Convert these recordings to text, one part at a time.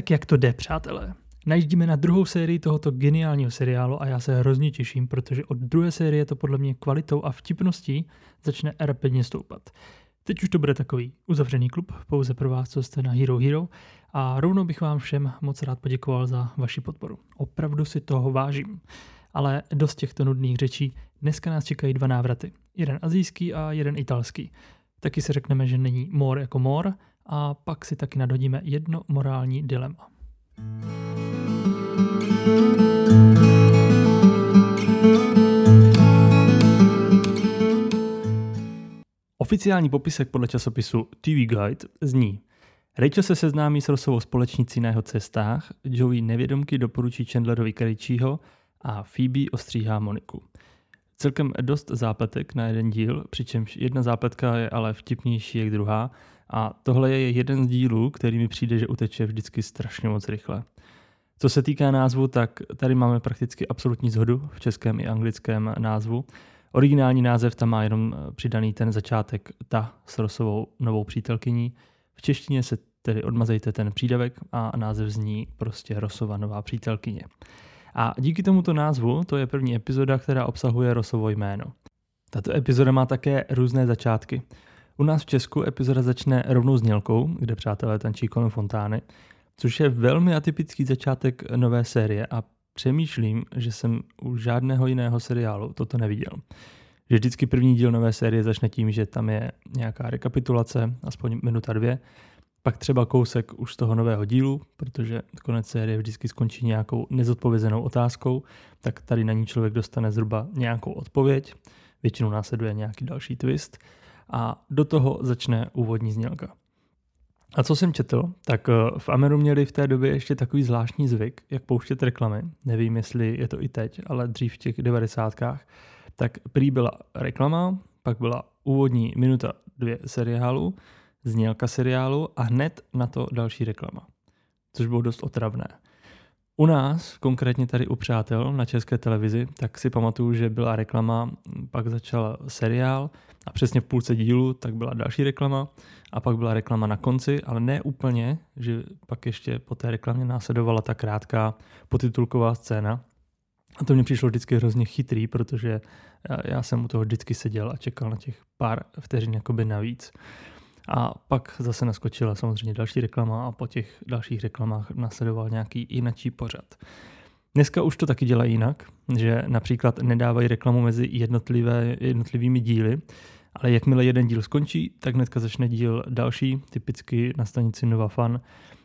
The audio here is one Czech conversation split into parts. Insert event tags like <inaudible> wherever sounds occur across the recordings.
Tak jak to jde, přátelé? Najíždíme na druhou sérii tohoto geniálního seriálu a já se hrozně těším, protože od druhé série to podle mě kvalitou a vtipností začne rapidně stoupat. Teď už to bude takový uzavřený klub, pouze pro vás, co jste na Hero Hero a rovnou bych vám všem moc rád poděkoval za vaši podporu. Opravdu si toho vážím. Ale dost těchto nudných řečí, dneska nás čekají dva návraty. Jeden azijský a jeden italský. Taky si řekneme, že není mor jako mor a pak si taky nadhodíme jedno morální dilema. Oficiální popisek podle časopisu TV Guide zní Rachel se seznámí s Rosovou společnicí na jeho cestách, Joey nevědomky doporučí Chandlerovi Krejčího a Phoebe ostříhá Moniku. Celkem dost zápletek na jeden díl, přičemž jedna zápletka je ale vtipnější jak druhá a tohle je jeden z dílů, který mi přijde, že uteče vždycky strašně moc rychle. Co se týká názvu, tak tady máme prakticky absolutní zhodu v českém i anglickém názvu. Originální název tam má jenom přidaný ten začátek ta s Rosovou novou přítelkyní. V češtině se tedy odmazejte ten přídavek a název zní prostě Rosova nová přítelkyně. A díky tomuto názvu to je první epizoda, která obsahuje Rosovo jméno. Tato epizoda má také různé začátky. U nás v Česku epizoda začne rovnou znělkou, kde přátelé tančí kolem fontány, což je velmi atypický začátek nové série a přemýšlím, že jsem u žádného jiného seriálu toto neviděl. Že vždycky první díl nové série začne tím, že tam je nějaká rekapitulace, aspoň minuta dvě, pak třeba kousek už z toho nového dílu, protože konec série vždycky skončí nějakou nezodpovězenou otázkou, tak tady na ní člověk dostane zhruba nějakou odpověď, většinou následuje nějaký další twist a do toho začne úvodní znělka. A co jsem četl, tak eh, v Ameru měli v té době ještě takový zvláštní zvyk, jak pouštět reklamy. Nevím, jestli je to i teď, ale dřív v těch devadesátkách. Tak prý byla reklama, pak byla úvodní minuta dvě seriálu, znělka seriálu a hned na to další reklama. Což bylo dost otravné. U nás, konkrétně tady u Přátel na české televizi, tak si pamatuju, že byla reklama, pak začal seriál a přesně v půlce dílu tak byla další reklama a pak byla reklama na konci, ale ne úplně, že pak ještě po té reklamě následovala ta krátká potitulková scéna. A to mě přišlo vždycky hrozně chytrý, protože já, jsem u toho vždycky seděl a čekal na těch pár vteřin jakoby navíc. A pak zase naskočila samozřejmě další reklama a po těch dalších reklamách nasledoval nějaký jinačí pořad. Dneska už to taky dělají jinak, že například nedávají reklamu mezi jednotlivé, jednotlivými díly, ale jakmile jeden díl skončí, tak hnedka začne díl další, typicky na stanici Nova Fan.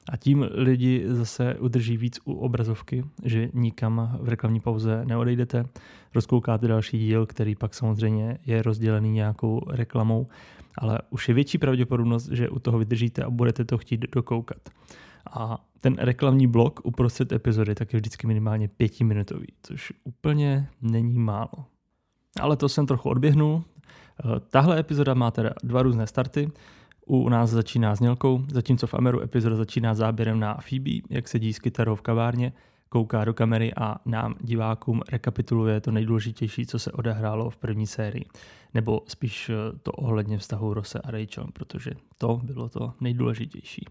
A tím lidi zase udrží víc u obrazovky, že nikam v reklamní pauze neodejdete, rozkoukáte další díl, který pak samozřejmě je rozdělený nějakou reklamou, ale už je větší pravděpodobnost, že u toho vydržíte a budete to chtít dokoukat. A ten reklamní blok uprostřed epizody tak je vždycky minimálně pětiminutový, což úplně není málo. Ale to jsem trochu odběhnul. Eh, tahle epizoda má teda dva různé starty. U nás začíná znělkou, zatímco v Ameru epizoda začíná záběrem na Phoebe, jak sedí s kytarou v kavárně, kouká do kamery a nám, divákům, rekapituluje to nejdůležitější, co se odehrálo v první sérii. Nebo spíš eh, to ohledně vztahu Rose a Rachel, protože to bylo to nejdůležitější.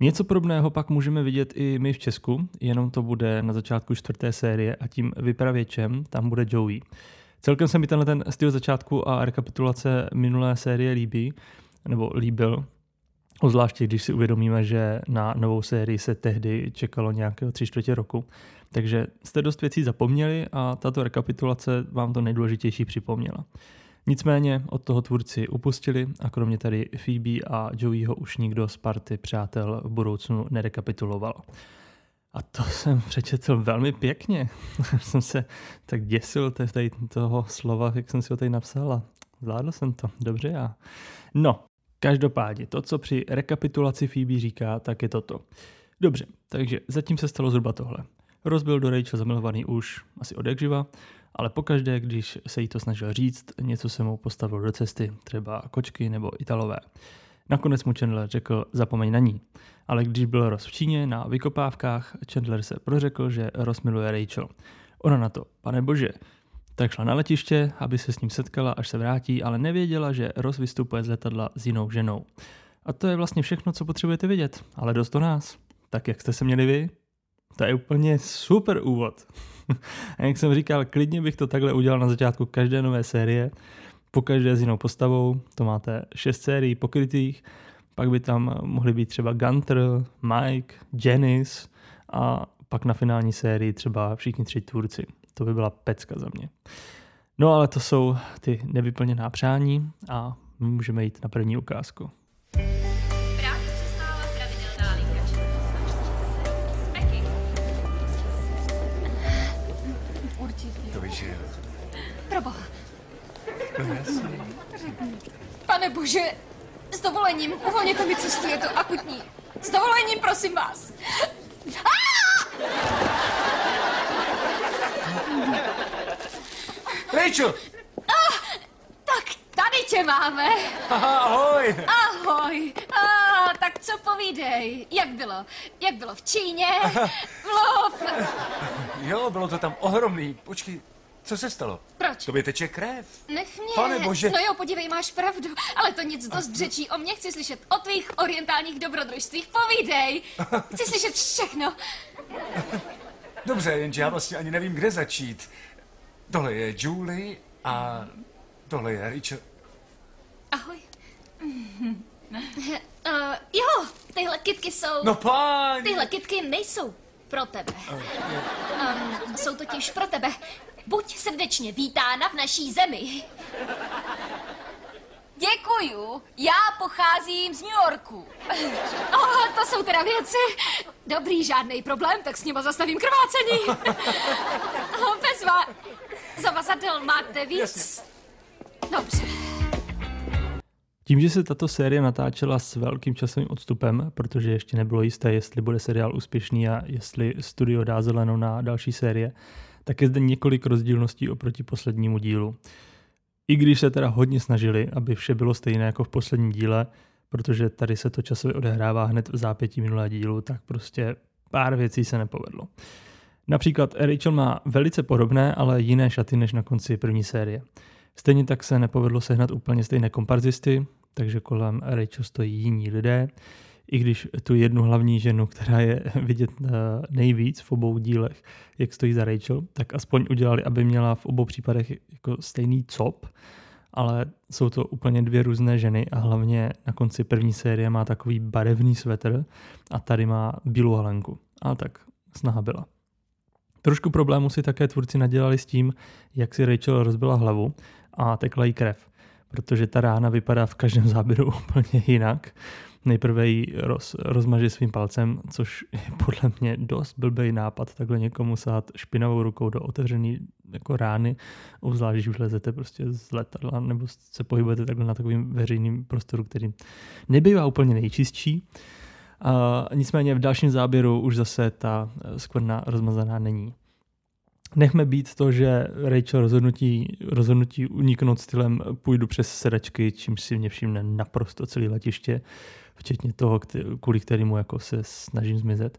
Něco podobného pak můžeme vidět i my v Česku, jenom to bude na začátku čtvrté série a tím vypravěčem tam bude Joey. Celkem se mi tenhle ten styl začátku a rekapitulace minulé série líbí, nebo líbil, Ozvláště když si uvědomíme, že na novou sérii se tehdy čekalo nějakého tři čtvrtě roku. Takže jste dost věcí zapomněli a tato rekapitulace vám to nejdůležitější připomněla. Nicméně od toho tvůrci upustili a kromě tady Phoebe a Joeyho už nikdo z party přátel v budoucnu nerekapituloval. A to jsem přečetl velmi pěkně. <laughs> jsem se tak děsil tady toho slova, jak jsem si ho tady napsal a zvládl jsem to. Dobře já. No, každopádně to, co při rekapitulaci Phoebe říká, tak je toto. Dobře, takže zatím se stalo zhruba tohle. Rozbil do Rachel zamilovaný už asi od jak živa, ale pokaždé, když se jí to snažil říct, něco se mu postavilo do cesty, třeba kočky nebo italové. Nakonec mu Chandler řekl, zapomeň na ní. Ale když byl Ross v Číně na vykopávkách, Chandler se prořekl, že Ross miluje Rachel. Ona na to, pane bože, tak šla na letiště, aby se s ním setkala, až se vrátí, ale nevěděla, že Ross vystupuje z letadla s jinou ženou. A to je vlastně všechno, co potřebujete vědět, ale dost o nás. Tak jak jste se měli vy? To je úplně super úvod. <laughs> A jak jsem říkal, klidně bych to takhle udělal na začátku každé nové série, po každé s jinou postavou, to máte šest sérií pokrytých, pak by tam mohli být třeba Gunter, Mike, Janice a pak na finální sérii třeba všichni tři tvůrci. To by byla pecka za mě. No ale to jsou ty nevyplněná přání a my můžeme jít na první ukázku. Pane bože, dovolením, uvolněte mi cestu, je to akutní. S dovolením, prosím vás. <laughs> Rachel! Ah, tak tady tě máme. Aha, ahoj! Ahoj. Ah, tak co povídej? Jak bylo? Jak bylo v Číně? Mluv. Jo, bylo to tam ohromný. Počkej, co se stalo? Proč? Tobě teče krev. Nech mě. Pane bože. No jo, podívej, máš pravdu. Ale to nic dost řečí o mě. Chci slyšet o tvých orientálních dobrodružstvích. Povídej. <laughs> Chci slyšet všechno. Dobře, jenže já vlastně ani nevím, kde začít. Tohle je Julie a tohle je Rachel. Ahoj. Uh, <laughs> jo, tyhle kitky jsou... No páň! Tyhle kitky nejsou pro tebe. Um, jsou totiž pro tebe. Buď srdečně vítána v naší zemi. Děkuju, já pocházím z New Yorku. Oh, to jsou teda věci. Dobrý, žádný problém, tak s nima zastavím krvácení. Oh, bezva. Zavazadel máte víc? Dobře. Tím, že se tato série natáčela s velkým časovým odstupem, protože ještě nebylo jisté, jestli bude seriál úspěšný a jestli studio dá zelenou na další série, tak je zde několik rozdílností oproti poslednímu dílu. I když se teda hodně snažili, aby vše bylo stejné jako v posledním díle, protože tady se to časově odehrává hned v zápětí minulé dílu, tak prostě pár věcí se nepovedlo. Například Rachel má velice podobné, ale jiné šaty než na konci první série. Stejně tak se nepovedlo sehnat úplně stejné komparzisty, takže kolem Rachel stojí jiní lidé i když tu jednu hlavní ženu, která je <laughs> vidět eh, nejvíc v obou dílech, jak stojí za Rachel, tak aspoň udělali, aby měla v obou případech jako stejný cop, ale jsou to úplně dvě různé ženy a hlavně na konci první série má takový barevný svetr a tady má bílou halenku. A tak snaha byla. Trošku problémů si také tvůrci nadělali s tím, jak si Rachel rozbila hlavu a tekla jí krev, protože ta rána vypadá v každém záběru <laughs> úplně jinak nejprve ji roz, rozmaže svým palcem, což je podle mě dost blbý nápad takhle někomu sát špinavou rukou do otevřené jako rány, obzvlášť když vlezete prostě z letadla nebo se pohybujete takhle na takovým veřejným prostoru, který nebývá úplně nejčistší. A nicméně v dalším záběru už zase ta skvrna rozmazaná není. Nechme být to, že Rachel rozhodnutí, rozhodnutí uniknout stylem půjdu přes sedačky, čímž si mě všimne naprosto celé letiště, včetně toho, kvůli kterému jako se snažím zmizet.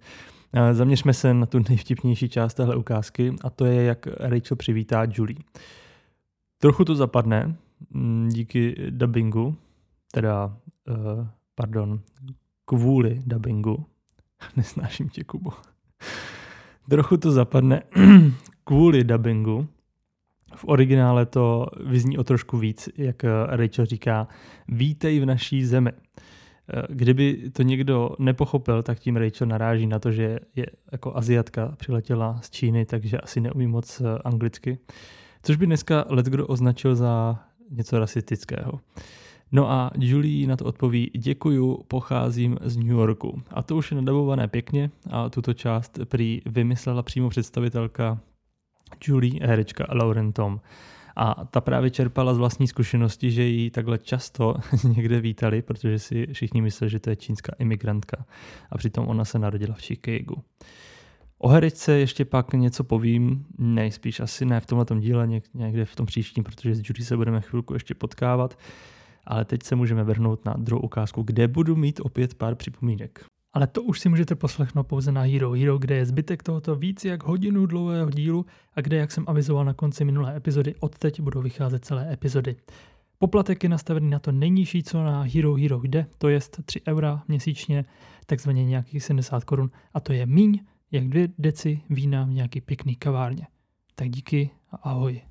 Zaměřme se na tu nejvtipnější část téhle ukázky a to je, jak Rachel přivítá Julie. Trochu to zapadne mm, díky dubbingu, teda, uh, pardon, kvůli dubbingu. <laughs> Nesnáším tě, Kubo. Trochu to zapadne <clears throat> kvůli dubbingu. V originále to vyzní o trošku víc, jak Rachel říká, vítej v naší zemi. Kdyby to někdo nepochopil, tak tím Rachel naráží na to, že je jako Aziatka, přiletěla z Číny, takže asi neumí moc eh, anglicky. Což by dneska letkdo označil za něco rasistického. No a Julie na to odpoví, děkuju, pocházím z New Yorku. A to už je nadabované pěkně a tuto část prý vymyslela přímo představitelka Julie, herečka Lauren Tom. A ta právě čerpala z vlastní zkušenosti, že ji takhle často <laughs> někde vítali, protože si všichni mysleli, že to je čínská imigrantka. A přitom ona se narodila v Chicagu. O herečce ještě pak něco povím, nejspíš asi ne v tomhle díle, někde v tom příštím, protože s Judy se budeme chvilku ještě potkávat. Ale teď se můžeme vrhnout na druhou ukázku, kde budu mít opět pár připomínek. Ale to už si můžete poslechnout pouze na Hero Hero, kde je zbytek tohoto víc jak hodinu dlouhého dílu a kde, jak jsem avizoval na konci minulé epizody, odteď budou vycházet celé epizody. Poplatek je nastavený na to nejnižší, co na Hero Hero jde, to je 3 eura měsíčně, takzvaně nějakých 70 korun a to je míň jak dvě deci vína v nějaký pěkný kavárně. Tak díky a ahoj.